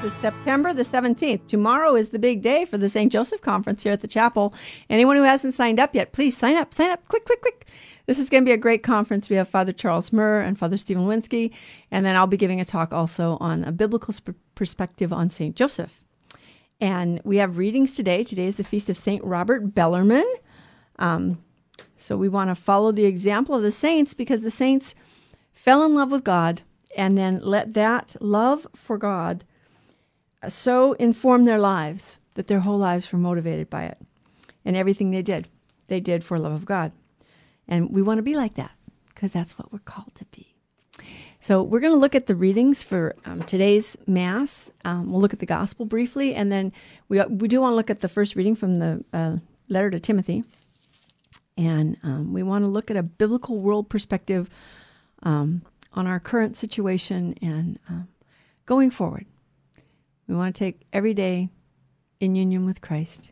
This is September the 17th. Tomorrow is the big day for the St. Joseph Conference here at the chapel. Anyone who hasn't signed up yet, please sign up, sign up, quick, quick, quick. This is going to be a great conference. We have Father Charles Murr and Father Stephen Winsky, and then I'll be giving a talk also on a biblical sp- perspective on St. Joseph. And we have readings today. Today is the feast of St. Robert Bellarmine. Um, so we want to follow the example of the saints because the saints fell in love with God and then let that love for God so inform their lives that their whole lives were motivated by it. And everything they did, they did for love of God. And we want to be like that because that's what we're called to be. So we're going to look at the readings for um, today's Mass. Um, we'll look at the Gospel briefly, and then we, we do want to look at the first reading from the uh, letter to Timothy. And um, we want to look at a biblical world perspective um, on our current situation and um, going forward. We want to take every day in union with Christ.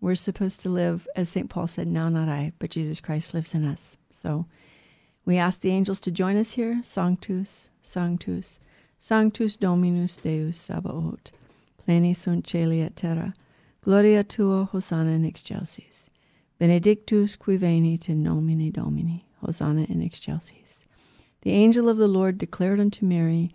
We're supposed to live, as St. Paul said, now not I, but Jesus Christ lives in us. So we ask the angels to join us here. Sanctus, Sanctus, Sanctus Dominus Deus Sabaoth, pleni sunt celi et terra, gloria tua Hosanna in excelsis. Benedictus qui venit in nomine Domini, Hosanna in excelsis. The angel of the Lord declared unto Mary,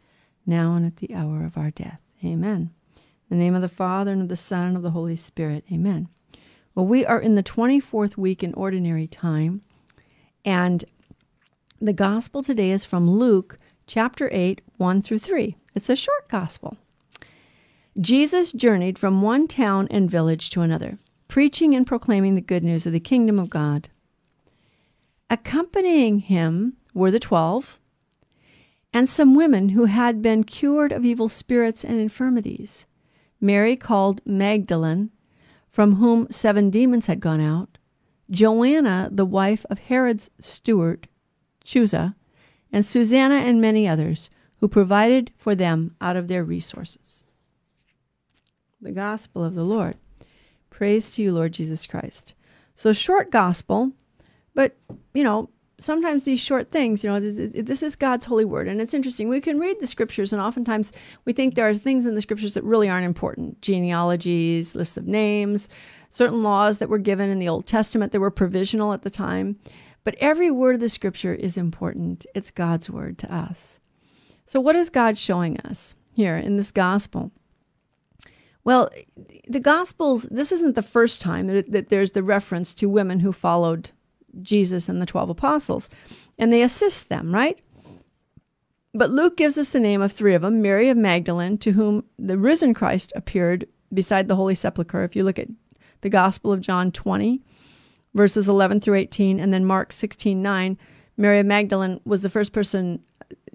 now and at the hour of our death. Amen. In the name of the Father, and of the Son, and of the Holy Spirit. Amen. Well, we are in the 24th week in Ordinary Time, and the Gospel today is from Luke chapter 8, 1 through 3. It's a short Gospel. Jesus journeyed from one town and village to another, preaching and proclaiming the good news of the kingdom of God. Accompanying him were the twelve and some women who had been cured of evil spirits and infirmities Mary called Magdalene, from whom seven demons had gone out, Joanna, the wife of Herod's steward, Chuza, and Susanna, and many others, who provided for them out of their resources. The Gospel of the Lord. Praise to you, Lord Jesus Christ. So, short Gospel, but, you know, sometimes these short things, you know, this, this, is God's holy word. And it's interesting. We can read the scriptures, and oftentimes we think there are things in the scriptures that really aren't important genealogies, lists of names, certain laws that were given in the Old Testament that were provisional at the time. But every word of the scripture is important. It's God's word to us. So, what is God showing us here in this gospel? Well, the Gospels, this isn't the first time that, that there's the reference to women who followed Jesus and the 12 apostles, and they assist them, right? But Luke gives us the name of three of them Mary of Magdalene, to whom the risen Christ appeared beside the Holy Sepulchre. If you look at the Gospel of John 20, verses 11 through 18, and then Mark 16 9, Mary of Magdalene was the first person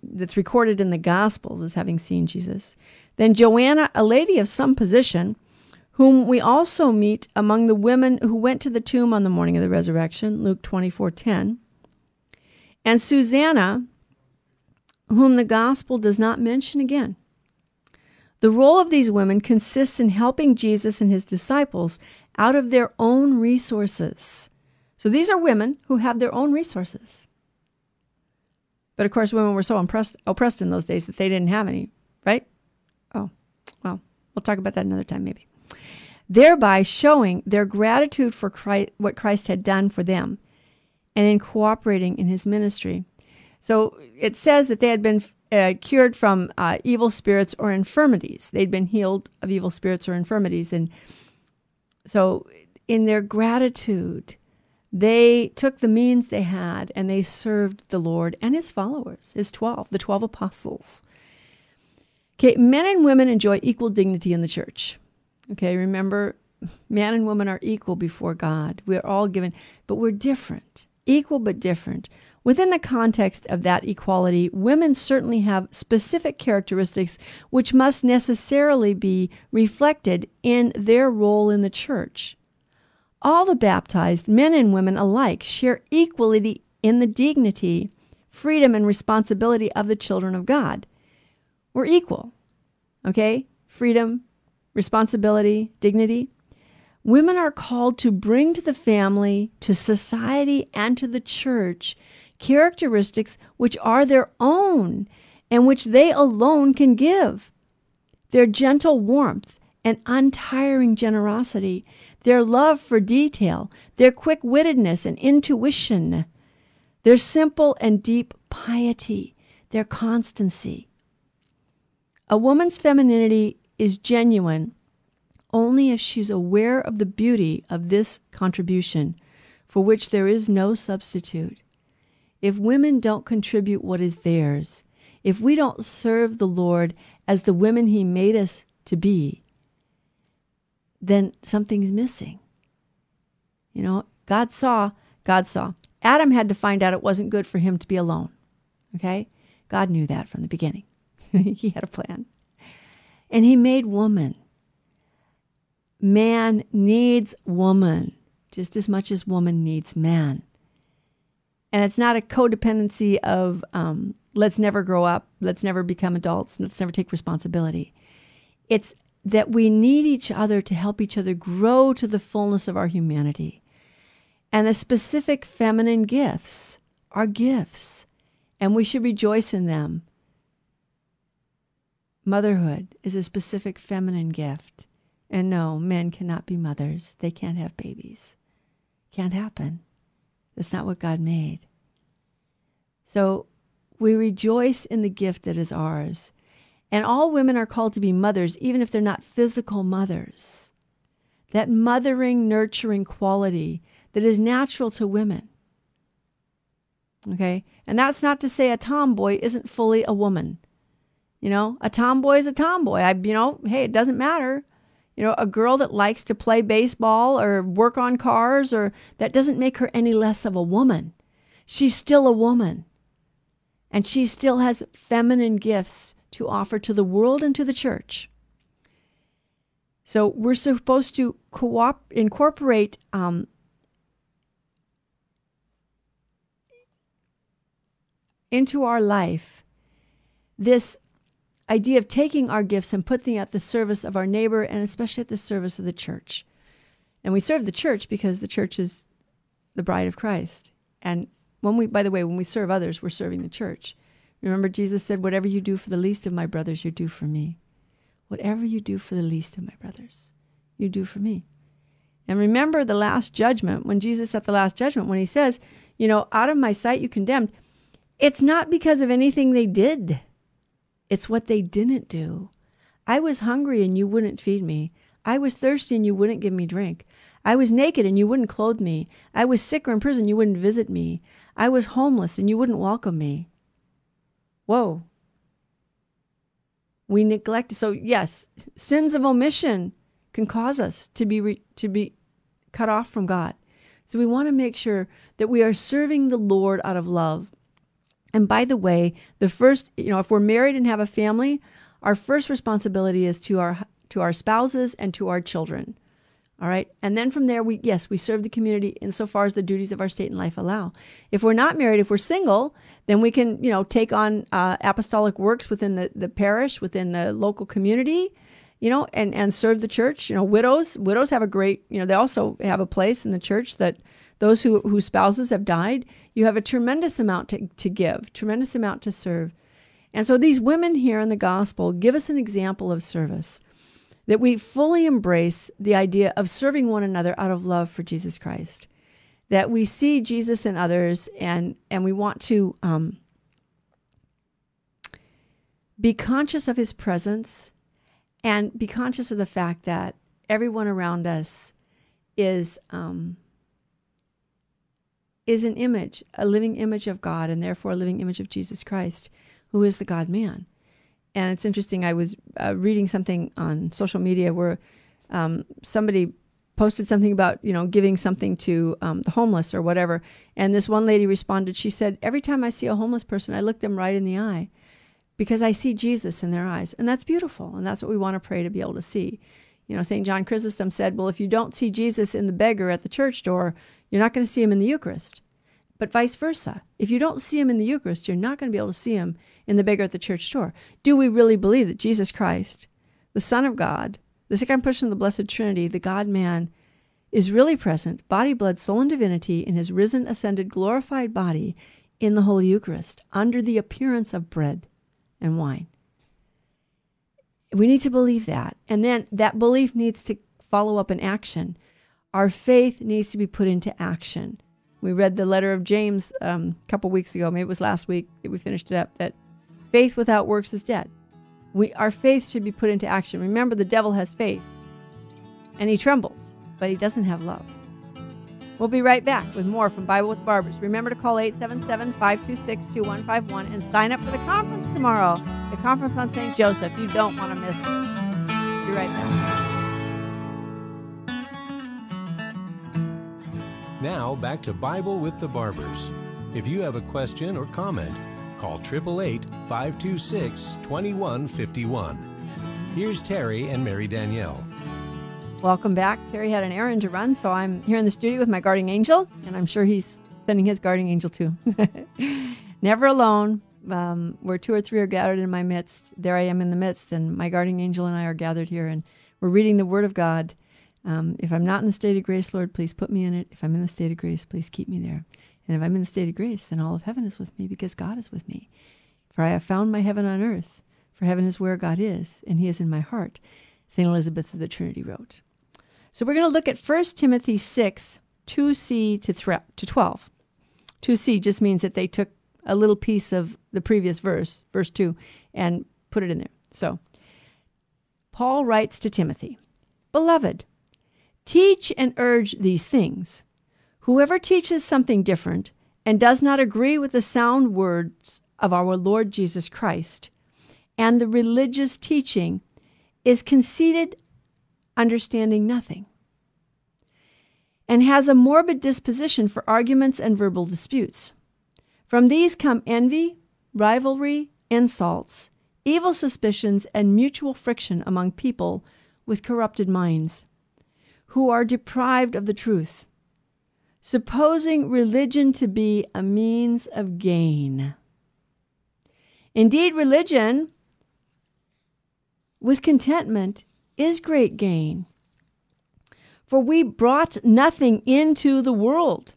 that's recorded in the Gospels as having seen Jesus. Then Joanna, a lady of some position, whom we also meet among the women who went to the tomb on the morning of the resurrection, Luke 24:10. And Susanna, whom the gospel does not mention again. The role of these women consists in helping Jesus and his disciples out of their own resources. So these are women who have their own resources. But of course, women were so oppressed, oppressed in those days that they didn't have any, right? Oh, well, we'll talk about that another time, maybe. Thereby showing their gratitude for Christ, what Christ had done for them and in cooperating in his ministry. So it says that they had been uh, cured from uh, evil spirits or infirmities. They'd been healed of evil spirits or infirmities. And so, in their gratitude, they took the means they had and they served the Lord and his followers, his 12, the 12 apostles. Okay, men and women enjoy equal dignity in the church. Okay, remember, man and woman are equal before God. We're all given, but we're different, equal but different. Within the context of that equality, women certainly have specific characteristics which must necessarily be reflected in their role in the church. All the baptized, men and women alike, share equally in the dignity, freedom, and responsibility of the children of God. We're equal. Okay? Freedom, responsibility, dignity. Women are called to bring to the family, to society, and to the church characteristics which are their own and which they alone can give. Their gentle warmth and untiring generosity, their love for detail, their quick wittedness and intuition, their simple and deep piety, their constancy. A woman's femininity is genuine only if she's aware of the beauty of this contribution, for which there is no substitute if women don't contribute what is theirs, if we don't serve the Lord as the women He made us to be, then something's missing. You know, God saw, God saw. Adam had to find out it wasn't good for him to be alone. Okay? God knew that from the beginning. he had a plan. And He made woman. Man needs woman just as much as woman needs man and it's not a codependency of um, let's never grow up, let's never become adults, let's never take responsibility. It's that we need each other to help each other grow to the fullness of our humanity. And the specific feminine gifts are gifts, and we should rejoice in them. Motherhood is a specific feminine gift. And no, men cannot be mothers. They can't have babies. Can't happen. That's not what God made. So we rejoice in the gift that is ours. And all women are called to be mothers, even if they're not physical mothers. That mothering, nurturing quality that is natural to women. Okay? And that's not to say a tomboy isn't fully a woman. You know, a tomboy is a tomboy. I, you know, hey, it doesn't matter. You know, a girl that likes to play baseball or work on cars or that doesn't make her any less of a woman. She's still a woman. And she still has feminine gifts to offer to the world and to the church. So we're supposed to co- incorporate um, into our life this idea of taking our gifts and putting them at the service of our neighbor and especially at the service of the church. And we serve the church because the church is the bride of Christ. And when we by the way, when we serve others, we're serving the church. Remember Jesus said, "Whatever you do for the least of my brothers, you do for me." Whatever you do for the least of my brothers, you do for me. And remember the last judgment, when Jesus at the last judgment, when he says, you know, out of my sight you condemned, it's not because of anything they did. It's what they didn't do. I was hungry and you wouldn't feed me. I was thirsty and you wouldn't give me drink. I was naked and you wouldn't clothe me. I was sick or in prison, you wouldn't visit me. I was homeless and you wouldn't welcome me. Whoa. We neglect. So yes, sins of omission can cause us to be re, to be cut off from God. So we want to make sure that we are serving the Lord out of love. And by the way, the first, you know, if we're married and have a family, our first responsibility is to our to our spouses and to our children. All right. And then from there, we, yes, we serve the community insofar as the duties of our state and life allow. If we're not married, if we're single, then we can, you know, take on uh, apostolic works within the, the parish, within the local community, you know, and, and serve the church. You know, widows, widows have a great, you know, they also have a place in the church that those who, whose spouses have died, you have a tremendous amount to, to give, tremendous amount to serve. And so these women here in the gospel give us an example of service that we fully embrace the idea of serving one another out of love for Jesus Christ. That we see Jesus in others and, and we want to um, be conscious of his presence and be conscious of the fact that everyone around us is um, is an image, a living image of God, and therefore a living image of Jesus Christ, who is the God man. And it's interesting. I was uh, reading something on social media where um, somebody posted something about you know giving something to um, the homeless or whatever. And this one lady responded. She said, "Every time I see a homeless person, I look them right in the eye." Because I see Jesus in their eyes. And that's beautiful. And that's what we want to pray to be able to see. You know, St. John Chrysostom said, Well, if you don't see Jesus in the beggar at the church door, you're not going to see him in the Eucharist. But vice versa. If you don't see him in the Eucharist, you're not going to be able to see him in the beggar at the church door. Do we really believe that Jesus Christ, the Son of God, the second person of the Blessed Trinity, the God man, is really present, body, blood, soul, and divinity, in his risen, ascended, glorified body in the Holy Eucharist, under the appearance of bread and wine? We need to believe that. And then that belief needs to follow up in action. Our faith needs to be put into action. We read the letter of James um, a couple weeks ago, maybe it was last week that we finished it up, that faith without works is dead. We, our faith should be put into action. Remember, the devil has faith and he trembles, but he doesn't have love. We'll be right back with more from Bible with Barbers. Remember to call 877 526 2151 and sign up for the conference tomorrow, the conference on St. Joseph. You don't want to miss this. Be right back. Now, back to Bible with the Barbers. If you have a question or comment, call 888 526 2151. Here's Terry and Mary Danielle. Welcome back. Terry had an errand to run, so I'm here in the studio with my guardian angel, and I'm sure he's sending his guardian angel too. Never alone. Um, where two or three are gathered in my midst, there I am in the midst, and my guardian angel and I are gathered here, and we're reading the Word of God um, if I'm not in the state of grace, Lord, please put me in it. If I'm in the state of grace, please keep me there. And if I'm in the state of grace, then all of heaven is with me because God is with me. For I have found my heaven on earth, for heaven is where God is, and he is in my heart. St. Elizabeth of the Trinity wrote. So we're going to look at 1 Timothy 6, 2c to, th- to 12. 2c just means that they took a little piece of the previous verse, verse 2, and put it in there. So Paul writes to Timothy Beloved, Teach and urge these things. Whoever teaches something different and does not agree with the sound words of our Lord Jesus Christ and the religious teaching is conceited, understanding nothing, and has a morbid disposition for arguments and verbal disputes. From these come envy, rivalry, insults, evil suspicions, and mutual friction among people with corrupted minds who are deprived of the truth, supposing religion to be a means of gain. Indeed, religion with contentment is great gain. For we brought nothing into the world,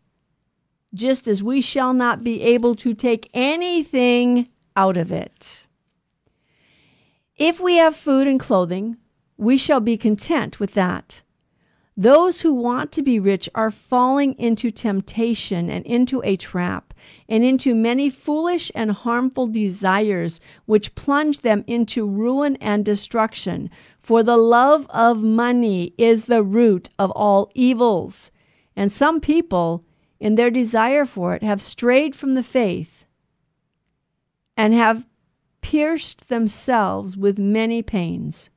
just as we shall not be able to take anything out of it. If we have food and clothing, we shall be content with that. Those who want to be rich are falling into temptation and into a trap and into many foolish and harmful desires which plunge them into ruin and destruction. For the love of money is the root of all evils. And some people, in their desire for it, have strayed from the faith and have pierced themselves with many pains.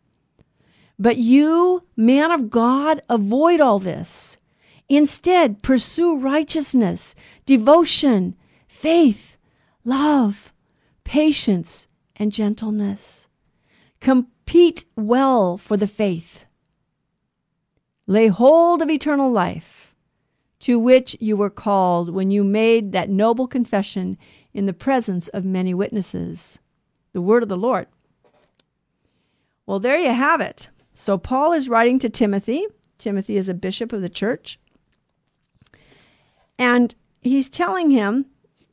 But you, man of God, avoid all this. Instead, pursue righteousness, devotion, faith, love, patience, and gentleness. Compete well for the faith. Lay hold of eternal life, to which you were called when you made that noble confession in the presence of many witnesses. The word of the Lord. Well, there you have it. So, Paul is writing to Timothy. Timothy is a bishop of the church. And he's telling him,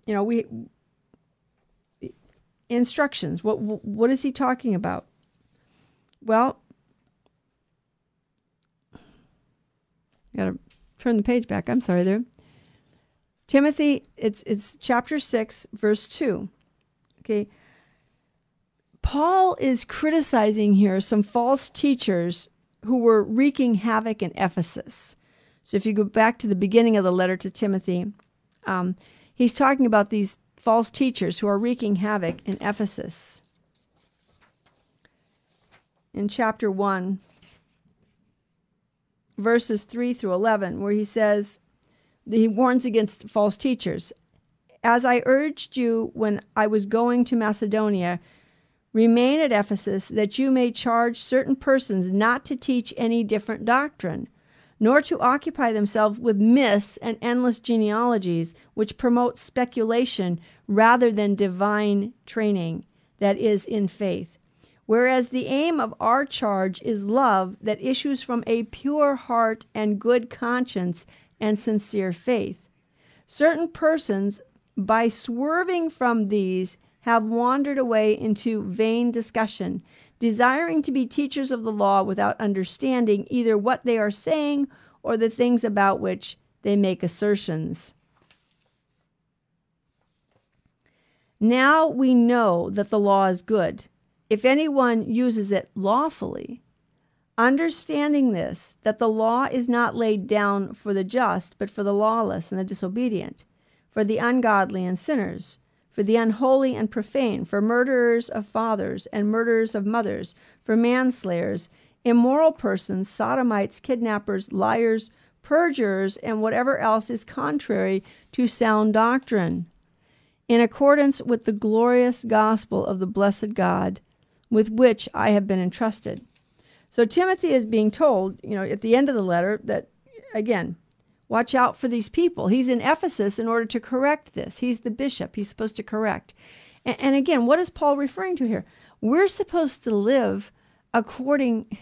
you know, we instructions. What what is he talking about? Well, got to turn the page back. I'm sorry there. Timothy, it's it's chapter 6 verse 2. Okay. Paul is criticizing here some false teachers who were wreaking havoc in Ephesus. So if you go back to the beginning of the letter to Timothy, um, he's talking about these false teachers who are wreaking havoc in Ephesus. In chapter 1, verses 3 through 11, where he says, he warns against false teachers. As I urged you when I was going to Macedonia, remain at Ephesus, that you may charge certain persons not to teach any different doctrine nor to occupy themselves with myths and endless genealogies which promote speculation rather than divine training that is in faith. Whereas the aim of our charge is love that issues from a pure heart and good conscience and sincere faith. Certain persons, by swerving from these, have wandered away into vain discussion desiring to be teachers of the law without understanding either what they are saying or the things about which they make assertions. Now we know that the law is good, if anyone uses it lawfully. Understanding this, that the law is not laid down for the just, but for the lawless and the disobedient, for the ungodly and sinners for the unholy and profane, for murderers of fathers and murderers of mothers, for manslayers, immoral persons, sodomites, kidnappers, liars, perjurers, and whatever else is contrary to sound doctrine, in accordance with the glorious gospel of the blessed God, with which I have been entrusted. So Timothy is being told, you know, at the end of the letter that again, Watch out for these people. He's in Ephesus in order to correct this. He's the bishop. He's supposed to correct. And, and again, what is Paul referring to here? We're supposed to live according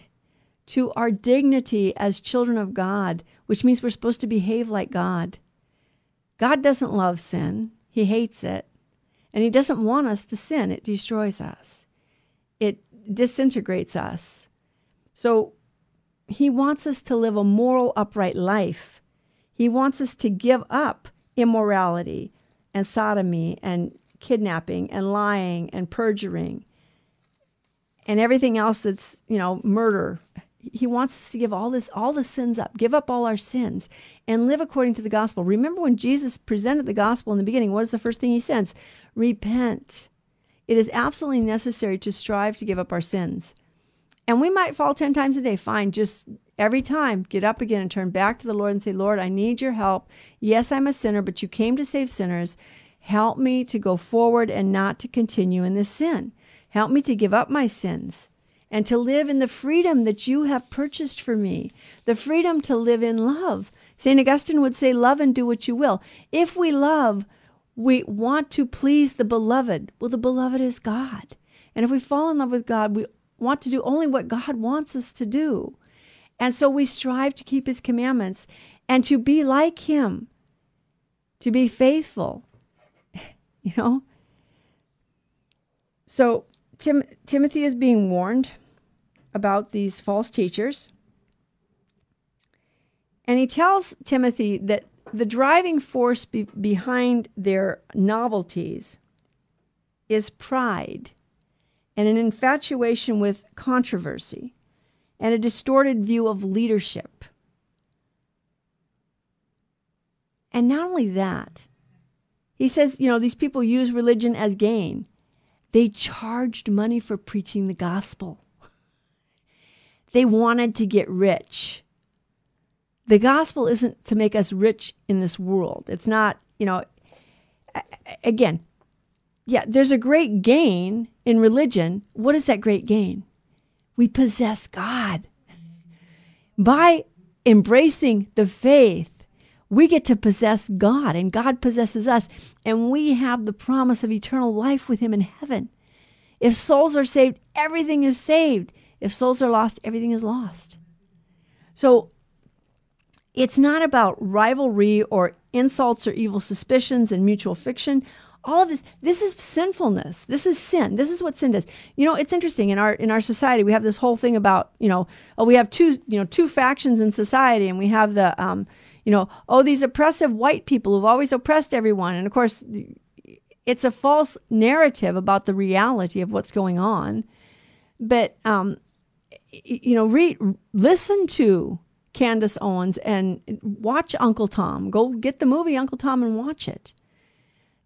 to our dignity as children of God, which means we're supposed to behave like God. God doesn't love sin, He hates it. And He doesn't want us to sin, it destroys us, it disintegrates us. So He wants us to live a moral, upright life. He wants us to give up immorality and sodomy and kidnapping and lying and perjuring and everything else that's, you know, murder. He wants us to give all this all the sins up, give up all our sins and live according to the gospel. Remember when Jesus presented the gospel in the beginning, what is the first thing he says? Repent. It is absolutely necessary to strive to give up our sins. And we might fall 10 times a day. Fine, just Every time, get up again and turn back to the Lord and say, Lord, I need your help. Yes, I'm a sinner, but you came to save sinners. Help me to go forward and not to continue in this sin. Help me to give up my sins and to live in the freedom that you have purchased for me, the freedom to live in love. St. Augustine would say, Love and do what you will. If we love, we want to please the beloved. Well, the beloved is God. And if we fall in love with God, we want to do only what God wants us to do. And so we strive to keep his commandments and to be like him, to be faithful. You know? So Tim, Timothy is being warned about these false teachers. And he tells Timothy that the driving force be, behind their novelties is pride and an infatuation with controversy and a distorted view of leadership. And not only that, he says, you know, these people use religion as gain. They charged money for preaching the gospel. They wanted to get rich. The gospel isn't to make us rich in this world. It's not, you know, again, yeah, there's a great gain in religion. What is that great gain? We possess God. By embracing the faith, we get to possess God and God possesses us, and we have the promise of eternal life with Him in heaven. If souls are saved, everything is saved. If souls are lost, everything is lost. So it's not about rivalry or insults or evil suspicions and mutual fiction. All of this, this is sinfulness. This is sin. This is what sin does. You know, it's interesting in our in our society. We have this whole thing about you know, oh, we have two you know two factions in society, and we have the um, you know, oh, these oppressive white people who've always oppressed everyone, and of course, it's a false narrative about the reality of what's going on. But um, you know, read, listen to Candace Owens and watch Uncle Tom. Go get the movie Uncle Tom and watch it.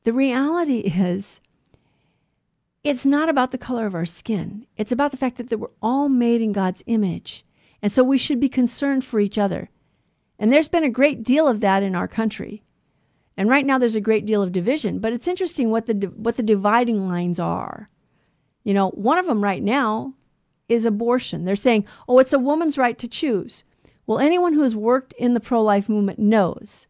The reality is, it's not about the color of our skin. It's about the fact that we're all made in God's image. And so we should be concerned for each other. And there's been a great deal of that in our country. And right now there's a great deal of division, but it's interesting what the what the dividing lines are. You know, one of them right now is abortion. They're saying, "Oh, it's a woman's right to choose." Well, anyone who has worked in the pro-life movement knows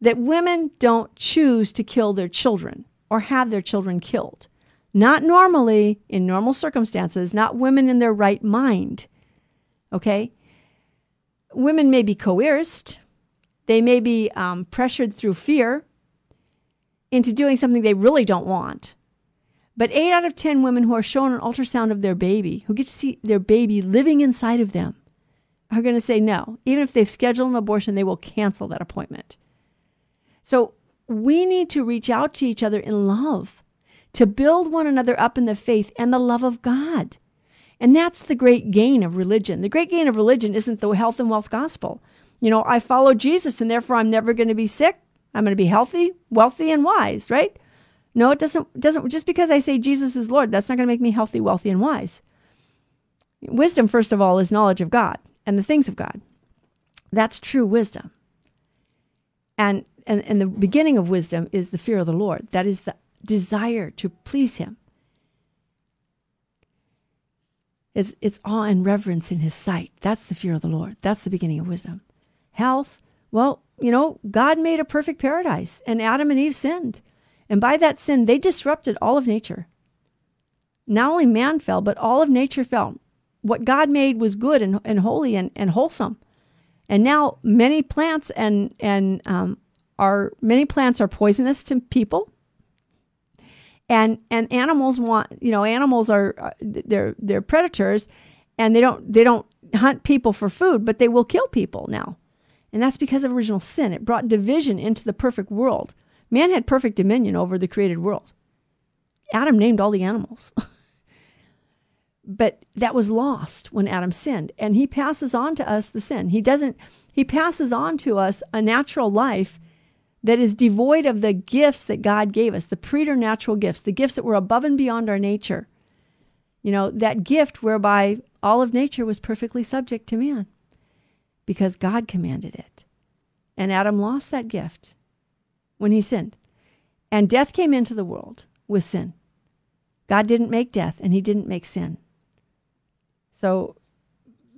that women don't choose to kill their children or have their children killed. Not normally in normal circumstances, not women in their right mind. Okay? Women may be coerced, they may be um, pressured through fear into doing something they really don't want. But eight out of 10 women who are shown an ultrasound of their baby, who get to see their baby living inside of them, are going to say no. Even if they've scheduled an abortion, they will cancel that appointment. So we need to reach out to each other in love, to build one another up in the faith and the love of God. And that's the great gain of religion. The great gain of religion isn't the health and wealth gospel you know, I follow Jesus and therefore I'm never going to be sick. I'm going to be healthy, wealthy, and wise, right? No, it doesn't, doesn't, just because I say Jesus is Lord, that's not going to make me healthy, wealthy, and wise. Wisdom, first of all, is knowledge of God and the things of God. That's true wisdom. And, and, and the beginning of wisdom is the fear of the Lord. That is the desire to please Him. It's, it's awe and reverence in His sight. That's the fear of the Lord. That's the beginning of wisdom health. Well, you know, God made a perfect paradise and Adam and Eve sinned. And by that sin, they disrupted all of nature. Not only man fell, but all of nature fell. What God made was good and, and holy and, and wholesome. And now many plants and, and um, are many plants are poisonous to people. And and animals want you know animals are uh, they're they're predators, and they don't they don't hunt people for food, but they will kill people now. And that's because of original sin. It brought division into the perfect world. Man had perfect dominion over the created world. Adam named all the animals. but that was lost when Adam sinned. And he passes on to us the sin. He doesn't, he passes on to us a natural life that is devoid of the gifts that God gave us, the preternatural gifts, the gifts that were above and beyond our nature. You know, that gift whereby all of nature was perfectly subject to man because God commanded it. And Adam lost that gift when he sinned. And death came into the world with sin. God didn't make death and he didn't make sin. So,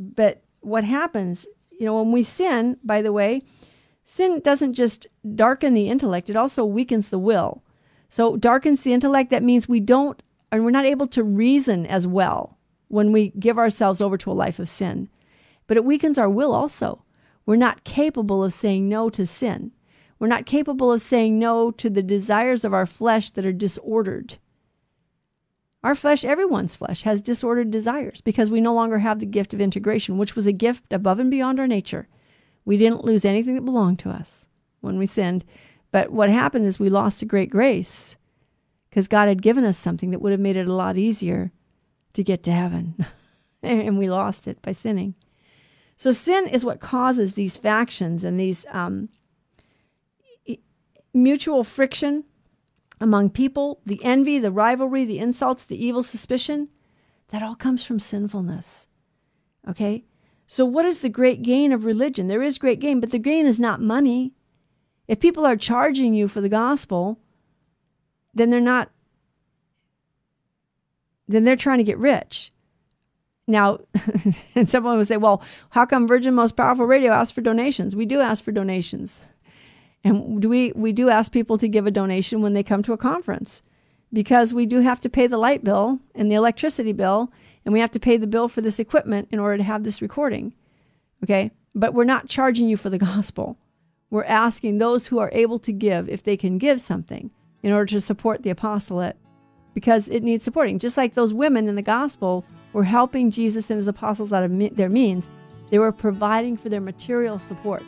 but what happens, you know, when we sin, by the way, sin doesn't just darken the intellect, it also weakens the will. So, darkens the intellect, that means we don't, and we're not able to reason as well when we give ourselves over to a life of sin but it weakens our will also. We're not capable of saying no to sin. We're not capable of saying no to the desires of our flesh that are disordered. Our flesh, everyone's flesh, has disordered desires because we no longer have the gift of integration, which was a gift above and beyond our nature. We didn't lose anything that belonged to us when we sinned. But what happened is we lost a great grace because God had given us something that would have made it a lot easier to get to heaven. and we lost it by sinning. So sin is what causes these factions and these um, mutual friction among people, the envy, the rivalry, the insults, the evil suspicion. That all comes from sinfulness. Okay? So, what is the great gain of religion? There is great gain, but the gain is not money. If people are charging you for the gospel, then they're not, then they're trying to get rich. now, and someone would say, well, how come Virgin Most Powerful Radio asks for donations? We do ask for donations. And do we, we do ask people to give a donation when they come to a conference because we do have to pay the light bill and the electricity bill, and we have to pay the bill for this equipment in order to have this recording. Okay? But we're not charging you for the gospel. We're asking those who are able to give if they can give something in order to support the apostolate because it needs supporting. Just like those women in the gospel were helping Jesus and his apostles out of their means, they were providing for their material support.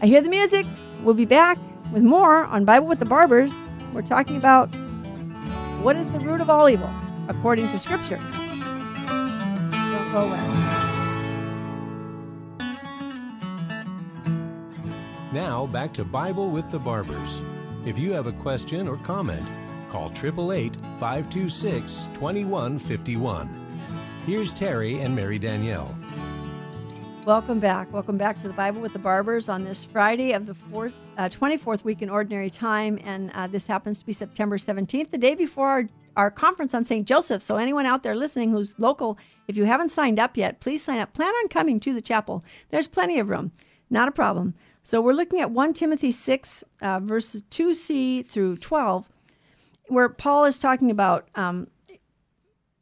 I hear the music. We'll be back with more on Bible with the Barbers. We're talking about what is the root of all evil according to Scripture. Don't go away. Now back to Bible with the Barbers. If you have a question or comment, call 888 526 2151. Here's Terry and Mary Danielle. Welcome back. Welcome back to the Bible with the Barbers on this Friday of the fourth, uh, 24th week in Ordinary Time. And uh, this happens to be September 17th, the day before our, our conference on St. Joseph. So, anyone out there listening who's local, if you haven't signed up yet, please sign up. Plan on coming to the chapel. There's plenty of room. Not a problem. So we're looking at 1 Timothy 6, uh, verses 2c through 12, where Paul is talking about um,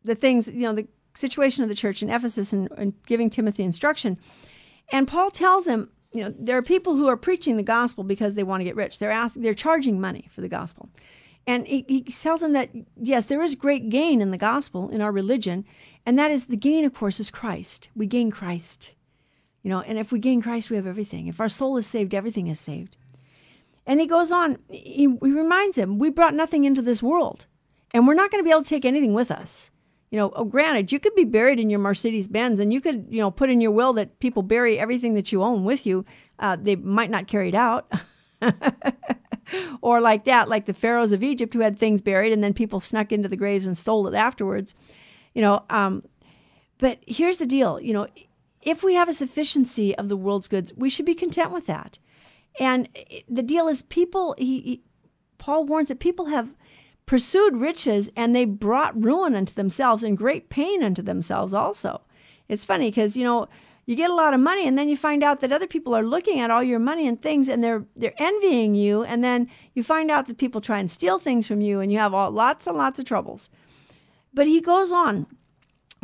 the things, you know, the situation of the church in Ephesus and, and giving Timothy instruction. And Paul tells him, you know, there are people who are preaching the gospel because they want to get rich. They're asking, they're charging money for the gospel. And he, he tells him that, yes, there is great gain in the gospel, in our religion. And that is the gain, of course, is Christ. We gain Christ. You know, and if we gain Christ, we have everything. If our soul is saved, everything is saved. And he goes on, he, he reminds him, we brought nothing into this world, and we're not going to be able to take anything with us. You know, oh, granted, you could be buried in your Mercedes Benz, and you could, you know, put in your will that people bury everything that you own with you. Uh, they might not carry it out. or like that, like the pharaohs of Egypt who had things buried, and then people snuck into the graves and stole it afterwards. You know, um, but here's the deal. You know, if we have a sufficiency of the world's goods, we should be content with that. And the deal is, people, he, he, Paul warns that people have pursued riches and they brought ruin unto themselves and great pain unto themselves also. It's funny because, you know, you get a lot of money and then you find out that other people are looking at all your money and things and they're they're envying you and then you find out that people try and steal things from you and you have all, lots and lots of troubles. But he goes on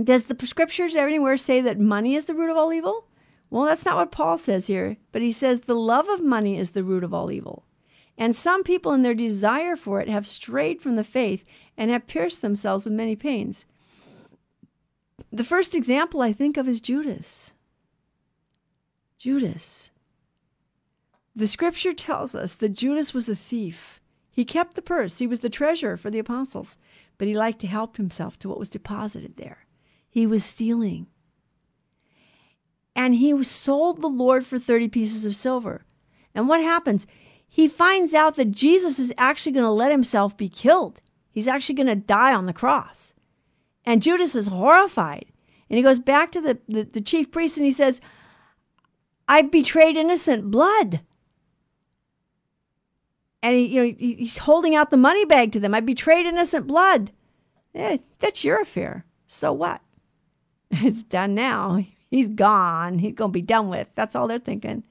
does the scriptures everywhere say that money is the root of all evil? Well, that's not what Paul says here, but he says the love of money is the root of all evil. And some people, in their desire for it, have strayed from the faith and have pierced themselves with many pains. The first example I think of is Judas. Judas. The scripture tells us that Judas was a thief. He kept the purse, he was the treasurer for the apostles, but he liked to help himself to what was deposited there. He was stealing. And he sold the Lord for 30 pieces of silver. And what happens? He finds out that Jesus is actually going to let himself be killed. He's actually going to die on the cross. And Judas is horrified. And he goes back to the, the, the chief priest and he says, I betrayed innocent blood. And he, you know, he's holding out the money bag to them. I betrayed innocent blood. Eh, that's your affair. So what? It's done now. He's gone. He's going to be done with. That's all they're thinking.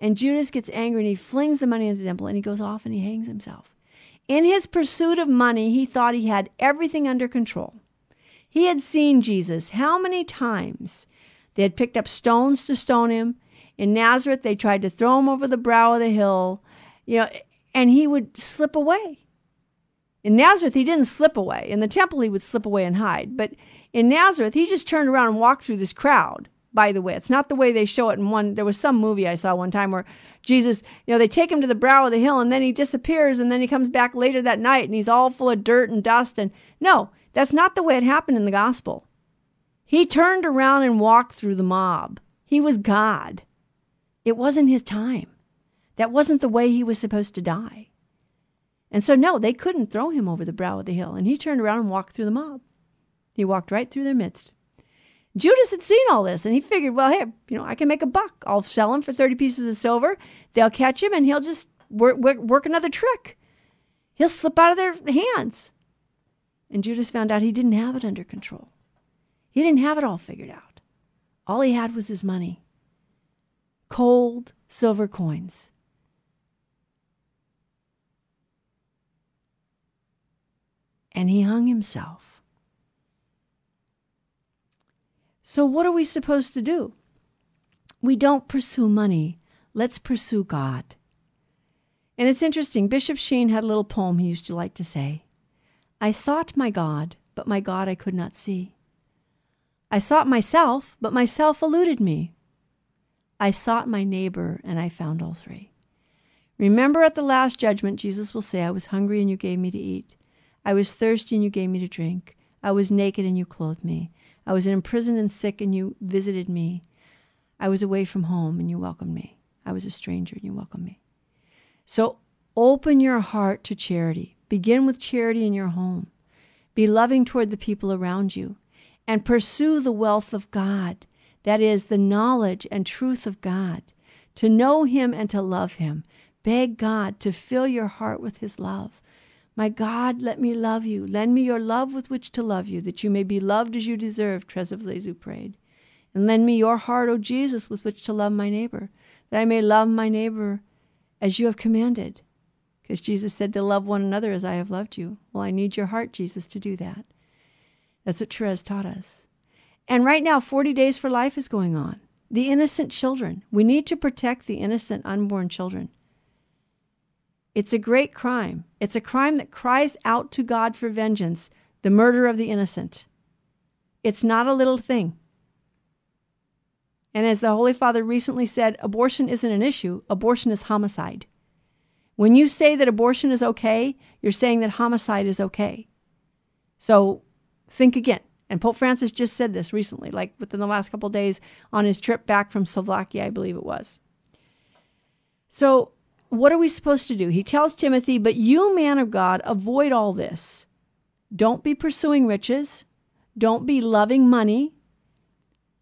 And Judas gets angry and he flings the money into the temple and he goes off and he hangs himself. In his pursuit of money, he thought he had everything under control. He had seen Jesus how many times? They had picked up stones to stone him. In Nazareth, they tried to throw him over the brow of the hill, you know, and he would slip away. In Nazareth, he didn't slip away. In the temple, he would slip away and hide. But in Nazareth, he just turned around and walked through this crowd. By the way, it's not the way they show it in one. There was some movie I saw one time where Jesus, you know, they take him to the brow of the hill and then he disappears and then he comes back later that night and he's all full of dirt and dust. And no, that's not the way it happened in the gospel. He turned around and walked through the mob. He was God. It wasn't his time. That wasn't the way he was supposed to die. And so, no, they couldn't throw him over the brow of the hill. And he turned around and walked through the mob. He walked right through their midst. Judas had seen all this and he figured, well, hey, you know, I can make a buck. I'll sell him for 30 pieces of silver. They'll catch him and he'll just work, work, work another trick. He'll slip out of their hands. And Judas found out he didn't have it under control. He didn't have it all figured out. All he had was his money cold silver coins. And he hung himself. So, what are we supposed to do? We don't pursue money. Let's pursue God. And it's interesting. Bishop Sheen had a little poem he used to like to say I sought my God, but my God I could not see. I sought myself, but myself eluded me. I sought my neighbor, and I found all three. Remember at the last judgment, Jesus will say, I was hungry and you gave me to eat. I was thirsty and you gave me to drink. I was naked and you clothed me. I was in prison and sick and you visited me. I was away from home and you welcomed me. I was a stranger and you welcomed me. So open your heart to charity. Begin with charity in your home. Be loving toward the people around you and pursue the wealth of God. That is, the knowledge and truth of God. To know Him and to love Him. Beg God to fill your heart with His love. My God, let me love you. Lend me your love with which to love you, that you may be loved as you deserve, Therese of prayed. And lend me your heart, O Jesus, with which to love my neighbor, that I may love my neighbor as you have commanded. Because Jesus said to love one another as I have loved you. Well, I need your heart, Jesus, to do that. That's what Therese taught us. And right now, 40 Days for Life is going on. The innocent children. We need to protect the innocent unborn children. It's a great crime. It's a crime that cries out to God for vengeance, the murder of the innocent. It's not a little thing. And as the Holy Father recently said, abortion isn't an issue, abortion is homicide. When you say that abortion is okay, you're saying that homicide is okay. So think again. And Pope Francis just said this recently, like within the last couple days on his trip back from Slovakia, I believe it was. So, what are we supposed to do? He tells Timothy, But you, man of God, avoid all this. Don't be pursuing riches. Don't be loving money.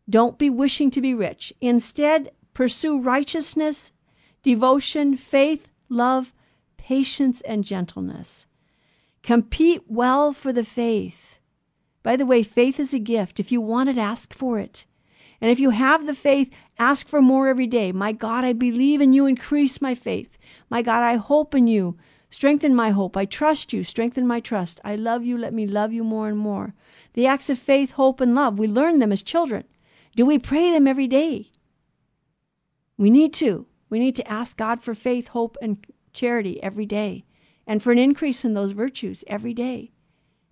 Don't be wishing to be rich. Instead, pursue righteousness, devotion, faith, love, patience, and gentleness. Compete well for the faith. By the way, faith is a gift. If you want it, ask for it. And if you have the faith, ask for more every day. My God, I believe in you. Increase my faith. My God, I hope in you. Strengthen my hope. I trust you. Strengthen my trust. I love you. Let me love you more and more. The acts of faith, hope, and love, we learn them as children. Do we pray them every day? We need to. We need to ask God for faith, hope, and charity every day, and for an increase in those virtues every day.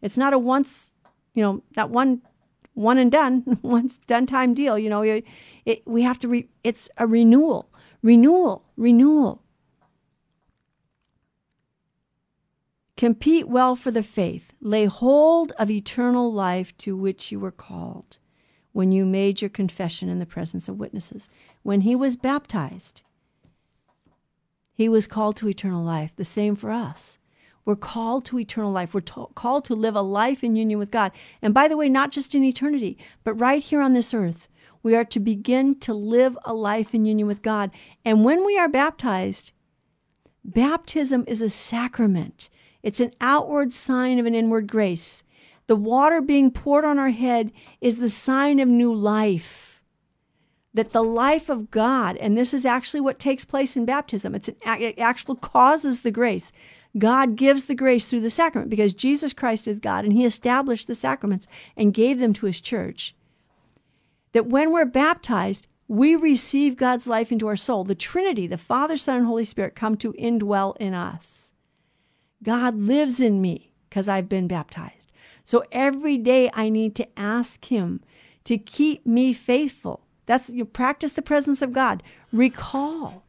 It's not a once, you know, that one, one and done, once done time deal. You know, it, it, we have to. Re, it's a renewal, renewal, renewal. Compete well for the faith. Lay hold of eternal life to which you were called when you made your confession in the presence of witnesses. When he was baptized, he was called to eternal life. The same for us. We're called to eternal life. We're to- called to live a life in union with God. And by the way, not just in eternity, but right here on this earth. We are to begin to live a life in union with God. And when we are baptized, baptism is a sacrament. It's an outward sign of an inward grace. The water being poured on our head is the sign of new life. That the life of God, and this is actually what takes place in baptism, it's an, it actually causes the grace. God gives the grace through the sacrament because Jesus Christ is God and He established the sacraments and gave them to His church. That when we're baptized, we receive God's life into our soul. The Trinity, the Father, Son, and Holy Spirit, come to indwell in us. God lives in me because I've been baptized. So every day I need to ask Him to keep me faithful. That's you practice the presence of God. Recall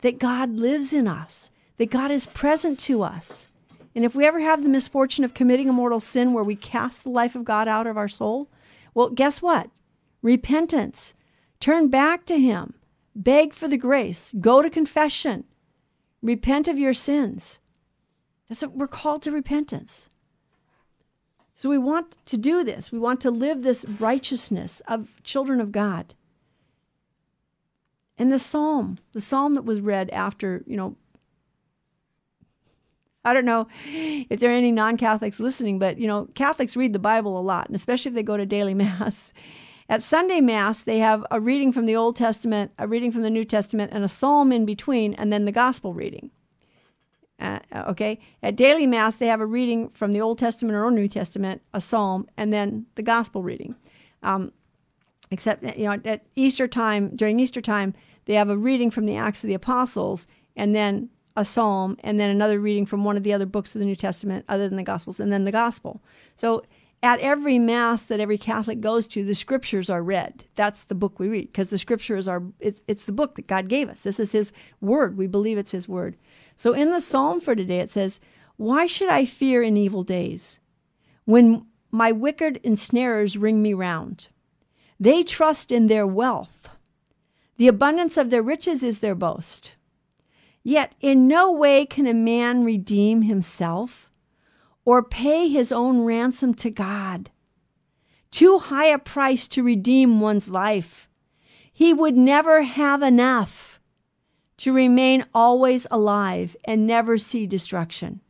that God lives in us, that God is present to us. And if we ever have the misfortune of committing a mortal sin where we cast the life of God out of our soul, well, guess what? Repentance. Turn back to Him. Beg for the grace. Go to confession. Repent of your sins. That's what we're called to repentance. So we want to do this. We want to live this righteousness of children of God. And the psalm, the psalm that was read after, you know, I don't know if there are any non-Catholics listening, but you know, Catholics read the Bible a lot, and especially if they go to daily mass. At Sunday Mass, they have a reading from the Old Testament, a reading from the New Testament, and a psalm in between, and then the gospel reading. Uh, okay. At daily Mass, they have a reading from the Old Testament or New Testament, a psalm, and then the gospel reading. Um, except, you know, at Easter time, during Easter time, they have a reading from the Acts of the Apostles, and then a psalm, and then another reading from one of the other books of the New Testament, other than the Gospels, and then the gospel. So at every mass that every Catholic goes to, the scriptures are read. That's the book we read because the scriptures are it's it's the book that God gave us. This is His word. We believe it's His word. So in the psalm for today, it says, "Why should I fear in evil days, when my wicked ensnarers ring me round? They trust in their wealth. The abundance of their riches is their boast. Yet in no way can a man redeem himself." or pay his own ransom to God. Too high a price to redeem one's life. He would never have enough to remain always alive and never see destruction.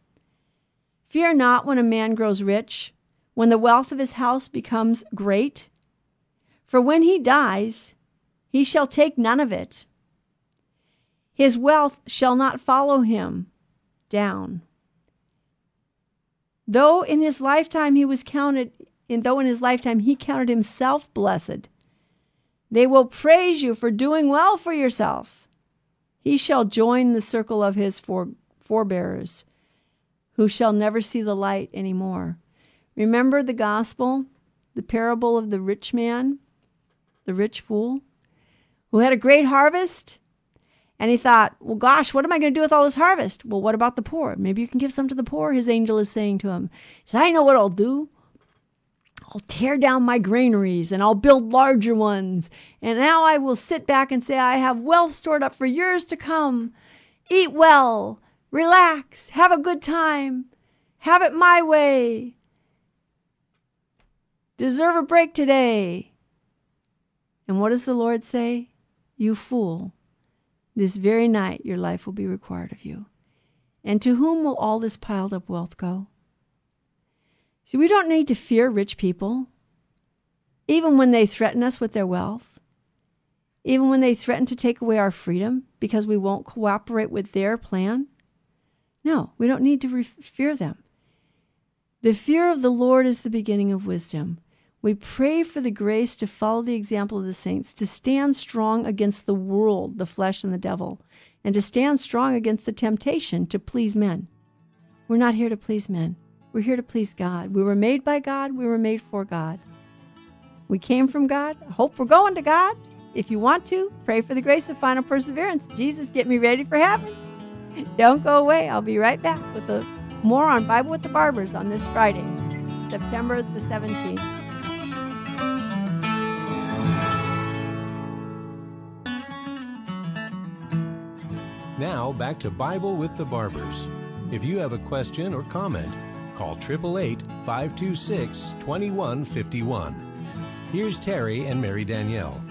Fear not when a man grows rich, when the wealth of his house becomes great. For when he dies, he shall take none of it. His wealth shall not follow him down. Though in his lifetime he was counted, and though in his lifetime he counted himself blessed, they will praise you for doing well for yourself. He shall join the circle of his fore, forebearers, who shall never see the light any more. Remember the gospel, the parable of the rich man, the rich fool, who had a great harvest and he thought, well, gosh, what am I going to do with all this harvest? Well, what about the poor? Maybe you can give some to the poor, his angel is saying to him. He said, I know what I'll do. I'll tear down my granaries and I'll build larger ones. And now I will sit back and say, I have wealth stored up for years to come. Eat well, relax, have a good time, have it my way. Deserve a break today. And what does the Lord say? You fool. This very night your life will be required of you. And to whom will all this piled up wealth go? See, we don't need to fear rich people, even when they threaten us with their wealth, even when they threaten to take away our freedom because we won't cooperate with their plan. No, we don't need to re- fear them. The fear of the Lord is the beginning of wisdom. We pray for the grace to follow the example of the saints, to stand strong against the world, the flesh, and the devil, and to stand strong against the temptation to please men. We're not here to please men. We're here to please God. We were made by God. We were made for God. We came from God. I hope we're going to God. If you want to, pray for the grace of final perseverance. Jesus, get me ready for heaven. Don't go away. I'll be right back with the more on Bible with the Barbers on this Friday, September the 17th. Now back to Bible with the Barbers. If you have a question or comment, call 888 526 2151. Here's Terry and Mary Danielle.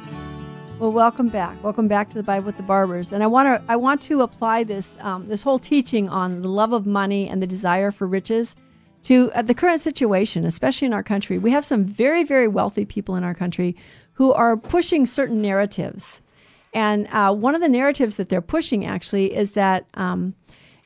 Well, welcome back. Welcome back to the Bible with the Barbers. And I want to I want to apply this um, this whole teaching on the love of money and the desire for riches to uh, the current situation, especially in our country. We have some very very wealthy people in our country who are pushing certain narratives and uh, one of the narratives that they're pushing actually is that um,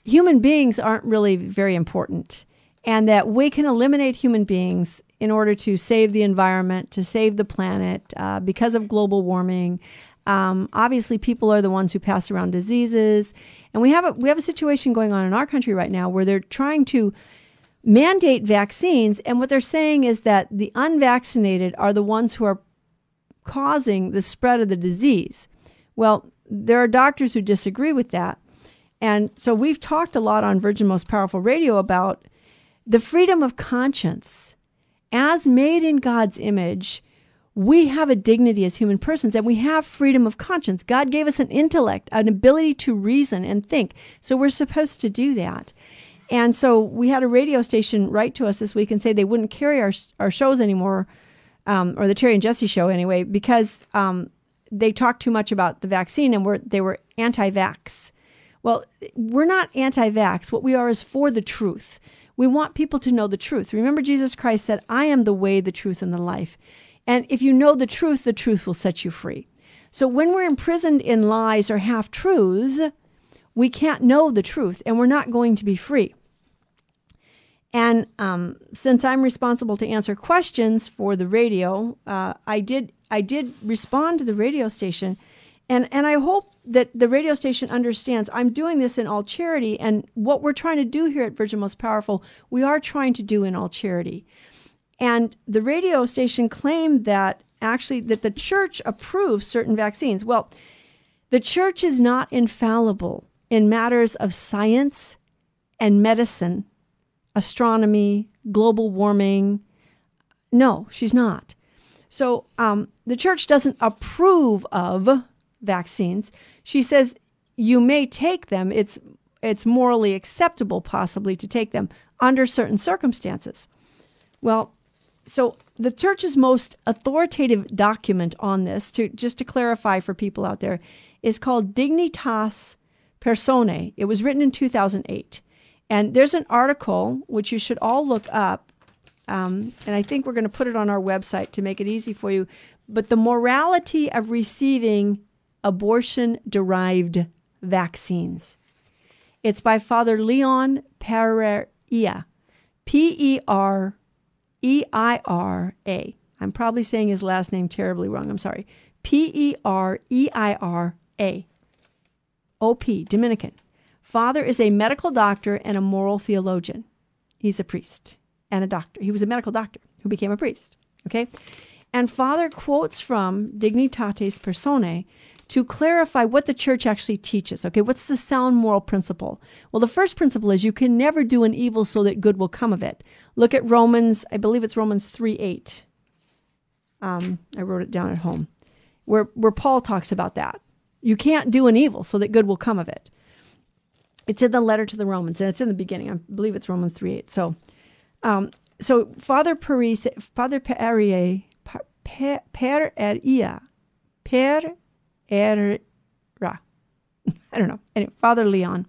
human beings aren't really very important and that we can eliminate human beings in order to save the environment, to save the planet uh, because of global warming. Um, obviously, people are the ones who pass around diseases, and we have a we have a situation going on in our country right now where they're trying to mandate vaccines, and what they're saying is that the unvaccinated are the ones who are causing the spread of the disease. Well, there are doctors who disagree with that. And so we've talked a lot on Virgin Most Powerful Radio about the freedom of conscience. As made in God's image, we have a dignity as human persons and we have freedom of conscience. God gave us an intellect, an ability to reason and think. So we're supposed to do that. And so we had a radio station write to us this week and say they wouldn't carry our, our shows anymore, um, or the Terry and Jesse show anyway, because um, they talked too much about the vaccine and were they were anti-vax. Well, we're not anti vax. What we are is for the truth. We want people to know the truth. Remember, Jesus Christ said, I am the way, the truth, and the life. And if you know the truth, the truth will set you free. So when we're imprisoned in lies or half truths, we can't know the truth and we're not going to be free. And um, since I'm responsible to answer questions for the radio, uh, I did I did respond to the radio station, and and I hope that the radio station understands I'm doing this in all charity, and what we're trying to do here at Virgin Most Powerful, we are trying to do in all charity. And the radio station claimed that actually that the church approves certain vaccines. Well, the church is not infallible in matters of science and medicine astronomy, global warming. No, she's not. So um, the church doesn't approve of vaccines. She says you may take them. It's it's morally acceptable, possibly, to take them under certain circumstances. Well, so the church's most authoritative document on this, to just to clarify for people out there, is called Dignitas Personae. It was written in 2008. And there's an article which you should all look up. Um, and I think we're going to put it on our website to make it easy for you. But the morality of receiving abortion derived vaccines. It's by Father Leon Pereira, P E R E I R A. I'm probably saying his last name terribly wrong. I'm sorry. P E R E I R A. O P, Dominican. Father is a medical doctor and a moral theologian. He's a priest and a doctor. He was a medical doctor who became a priest. Okay? And Father quotes from Dignitatis Personae to clarify what the church actually teaches. Okay, what's the sound moral principle? Well, the first principle is you can never do an evil so that good will come of it. Look at Romans, I believe it's Romans 3 8. Um, I wrote it down at home, where, where Paul talks about that. You can't do an evil so that good will come of it. It's in the letter to the Romans, and it's in the beginning. I believe it's Romans 3 8. So, um, so Father Paris, Father Pereira, Pereira, Pereira, I don't know. Anyway, Father Leon.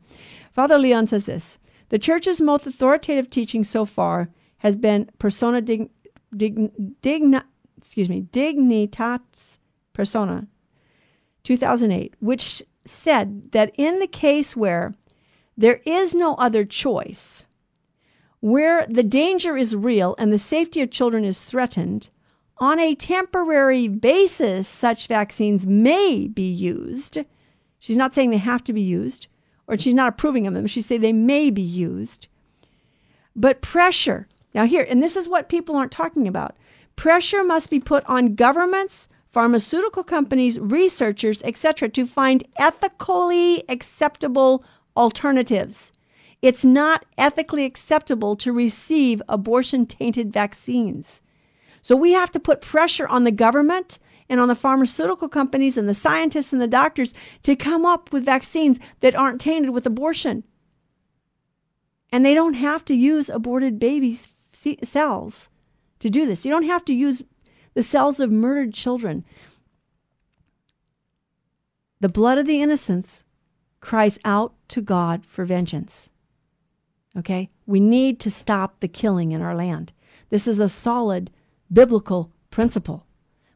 Father Leon says this The church's most authoritative teaching so far has been persona dig, dig, digna, excuse me, dignitas persona, 2008, which said that in the case where there is no other choice. Where the danger is real and the safety of children is threatened, on a temporary basis, such vaccines may be used. She's not saying they have to be used, or she's not approving of them. She's saying they may be used. But pressure, now here, and this is what people aren't talking about pressure must be put on governments, pharmaceutical companies, researchers, etc., to find ethically acceptable alternatives. It's not ethically acceptable to receive abortion tainted vaccines. So we have to put pressure on the government and on the pharmaceutical companies and the scientists and the doctors to come up with vaccines that aren't tainted with abortion. And they don't have to use aborted babies' cells to do this. You don't have to use the cells of murdered children. The blood of the innocents cries out to God for vengeance. Okay? We need to stop the killing in our land. This is a solid biblical principle.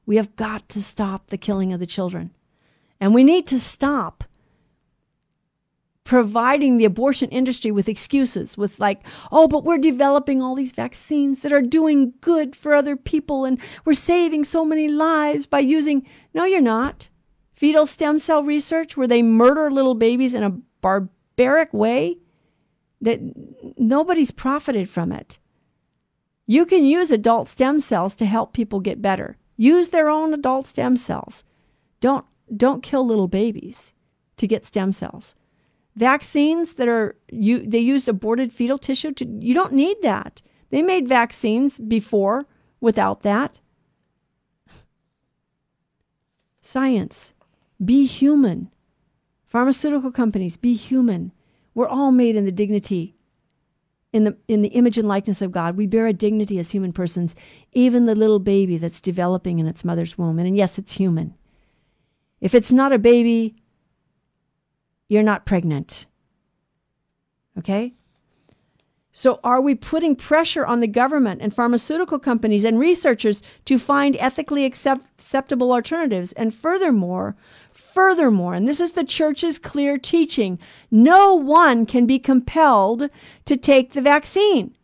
We have got to stop the killing of the children. And we need to stop providing the abortion industry with excuses, with like, oh, but we're developing all these vaccines that are doing good for other people and we're saving so many lives by using. No, you're not fetal stem cell research where they murder little babies in a barbaric way that nobody's profited from it. You can use adult stem cells to help people get better. Use their own adult stem cells. Don't don't kill little babies to get stem cells. Vaccines that are you they used aborted fetal tissue to you don't need that. They made vaccines before without that. Science be human. Pharmaceutical companies, be human. We're all made in the dignity, in the, in the image and likeness of God. We bear a dignity as human persons, even the little baby that's developing in its mother's womb. And yes, it's human. If it's not a baby, you're not pregnant. Okay? So, are we putting pressure on the government and pharmaceutical companies and researchers to find ethically accept- acceptable alternatives? And furthermore, furthermore, and this is the church's clear teaching, no one can be compelled to take the vaccine.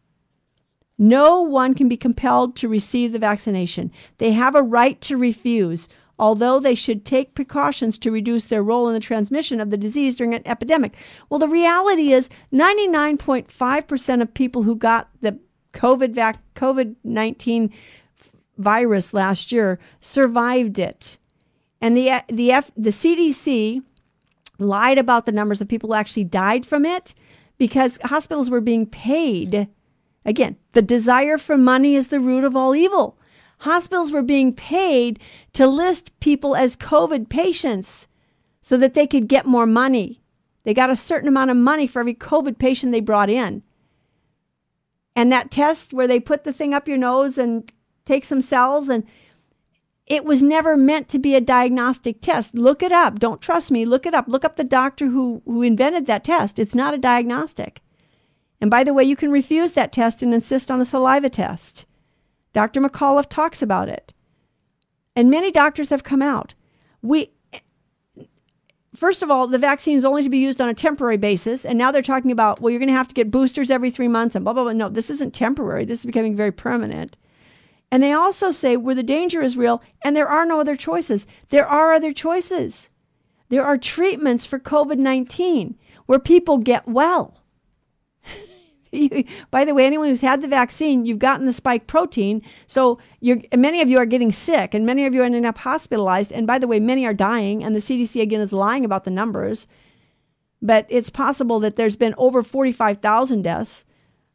No one can be compelled to receive the vaccination. They have a right to refuse although they should take precautions to reduce their role in the transmission of the disease during an epidemic. Well, the reality is 99.5% of people who got the COVID vac- COVID-19 virus last year survived it. And the the F, the CDC lied about the numbers of people who actually died from it because hospitals were being paid. Again, the desire for money is the root of all evil. Hospitals were being paid to list people as COVID patients so that they could get more money. They got a certain amount of money for every COVID patient they brought in. And that test where they put the thing up your nose and take some cells and it was never meant to be a diagnostic test. Look it up. Don't trust me. Look it up. Look up the doctor who, who invented that test. It's not a diagnostic. And by the way, you can refuse that test and insist on a saliva test. Dr. McAuliffe talks about it. And many doctors have come out. We First of all, the vaccine is only to be used on a temporary basis, and now they're talking about, well, you're going to have to get boosters every three months and blah, blah, blah. No, this isn't temporary. This is becoming very permanent. And they also say where the danger is real and there are no other choices. There are other choices. There are treatments for COVID 19 where people get well. by the way, anyone who's had the vaccine, you've gotten the spike protein. So many of you are getting sick, and many of you are ending up hospitalized. And by the way, many are dying, and the CDC again is lying about the numbers. But it's possible that there's been over 45,000 deaths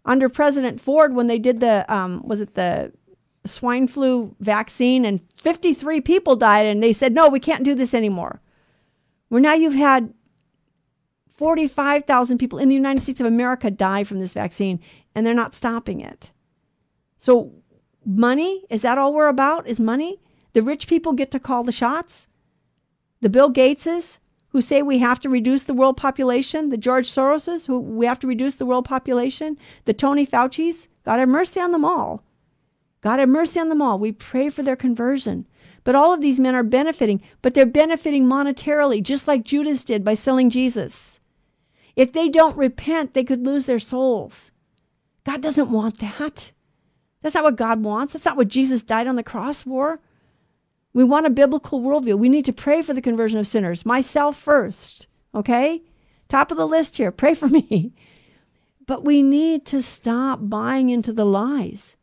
under President Ford when they did the um, was it the swine flu vaccine, and 53 people died, and they said no, we can't do this anymore. Well, now you've had 45,000 people in the United States of America die from this vaccine, and they're not stopping it. So, money, is that all we're about? Is money? The rich people get to call the shots? The Bill Gateses, who say we have to reduce the world population, the George Soroses, who we have to reduce the world population, the Tony Fauci's, God have mercy on them all. God have mercy on them all. We pray for their conversion. But all of these men are benefiting, but they're benefiting monetarily, just like Judas did by selling Jesus. If they don't repent, they could lose their souls. God doesn't want that. That's not what God wants. That's not what Jesus died on the cross for. We want a biblical worldview. We need to pray for the conversion of sinners, myself first. Okay? Top of the list here. Pray for me. But we need to stop buying into the lies.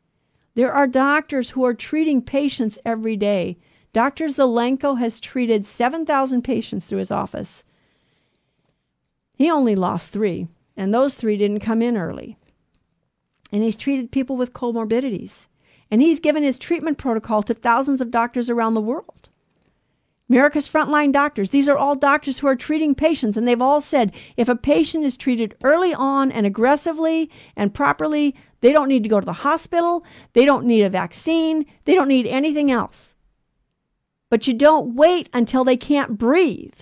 There are doctors who are treating patients every day. Dr. Zelenko has treated 7,000 patients through his office. He only lost three, and those three didn't come in early. And he's treated people with comorbidities. And he's given his treatment protocol to thousands of doctors around the world. America's frontline doctors, these are all doctors who are treating patients, and they've all said if a patient is treated early on and aggressively and properly, they don't need to go to the hospital, they don't need a vaccine, they don't need anything else. But you don't wait until they can't breathe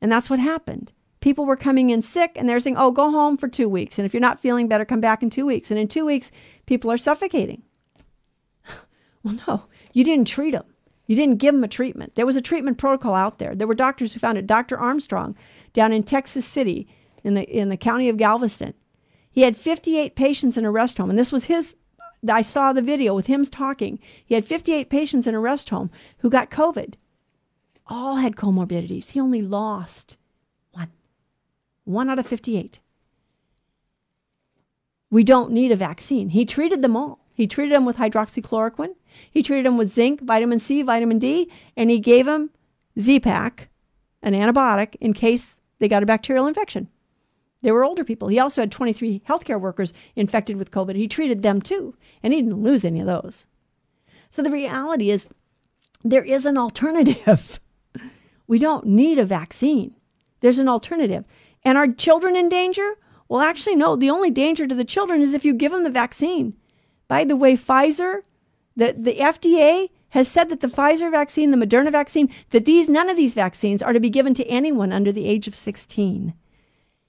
and that's what happened. People were coming in sick and they're saying, oh, go home for two weeks. And if you're not feeling better, come back in two weeks. And in two weeks, people are suffocating. well, no, you didn't treat them. You didn't give them a treatment. There was a treatment protocol out there. There were doctors who found it. Dr. Armstrong down in Texas City in the, in the county of Galveston. He had 58 patients in a rest home. And this was his, I saw the video with him talking. He had 58 patients in a rest home who got COVID all had comorbidities. He only lost one. One out of 58. We don't need a vaccine. He treated them all. He treated them with hydroxychloroquine. He treated them with zinc, vitamin C, vitamin D, and he gave them Z-Pak, an antibiotic, in case they got a bacterial infection. They were older people. He also had 23 healthcare workers infected with COVID. He treated them too, and he didn't lose any of those. So the reality is there is an alternative. We don't need a vaccine. There's an alternative. And are children in danger? Well, actually, no. The only danger to the children is if you give them the vaccine. By the way, Pfizer, the, the FDA has said that the Pfizer vaccine, the Moderna vaccine, that these none of these vaccines are to be given to anyone under the age of 16.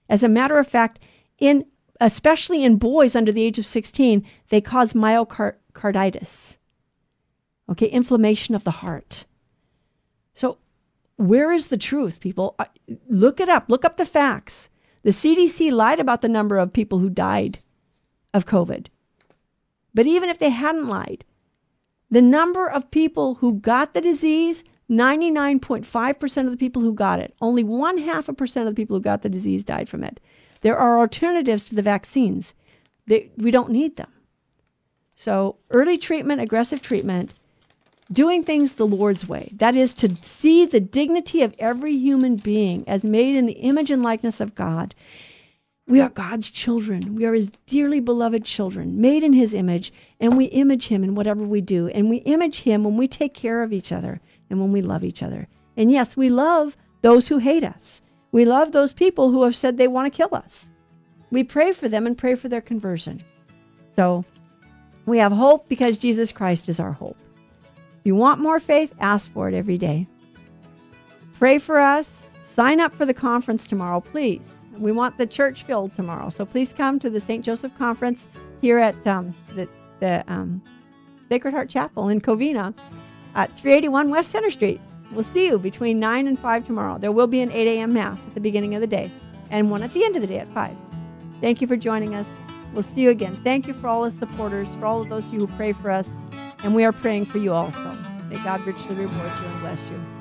As a matter of fact, in especially in boys under the age of 16, they cause myocarditis. Okay, inflammation of the heart. So, where is the truth, people? Uh, look it up. Look up the facts. The CDC lied about the number of people who died of COVID. But even if they hadn't lied, the number of people who got the disease 99.5% of the people who got it, only one half a percent of the people who got the disease died from it. There are alternatives to the vaccines. They, we don't need them. So, early treatment, aggressive treatment, doing things the Lord's way. That is to see the dignity of every human being as made in the image and likeness of God we are God's children. We are His dearly beloved children, made in His image, and we image Him in whatever we do. And we image Him when we take care of each other and when we love each other. And yes, we love those who hate us. We love those people who have said they want to kill us. We pray for them and pray for their conversion. So we have hope because Jesus Christ is our hope. If you want more faith, ask for it every day. Pray for us. Sign up for the conference tomorrow, please. We want the church filled tomorrow. So please come to the St. Joseph Conference here at um, the, the um, Sacred Heart Chapel in Covina at 381 West Center Street. We'll see you between 9 and 5 tomorrow. There will be an 8 a.m. Mass at the beginning of the day and one at the end of the day at 5. Thank you for joining us. We'll see you again. Thank you for all the supporters, for all of those of you who pray for us, and we are praying for you also. May God richly reward you and bless you.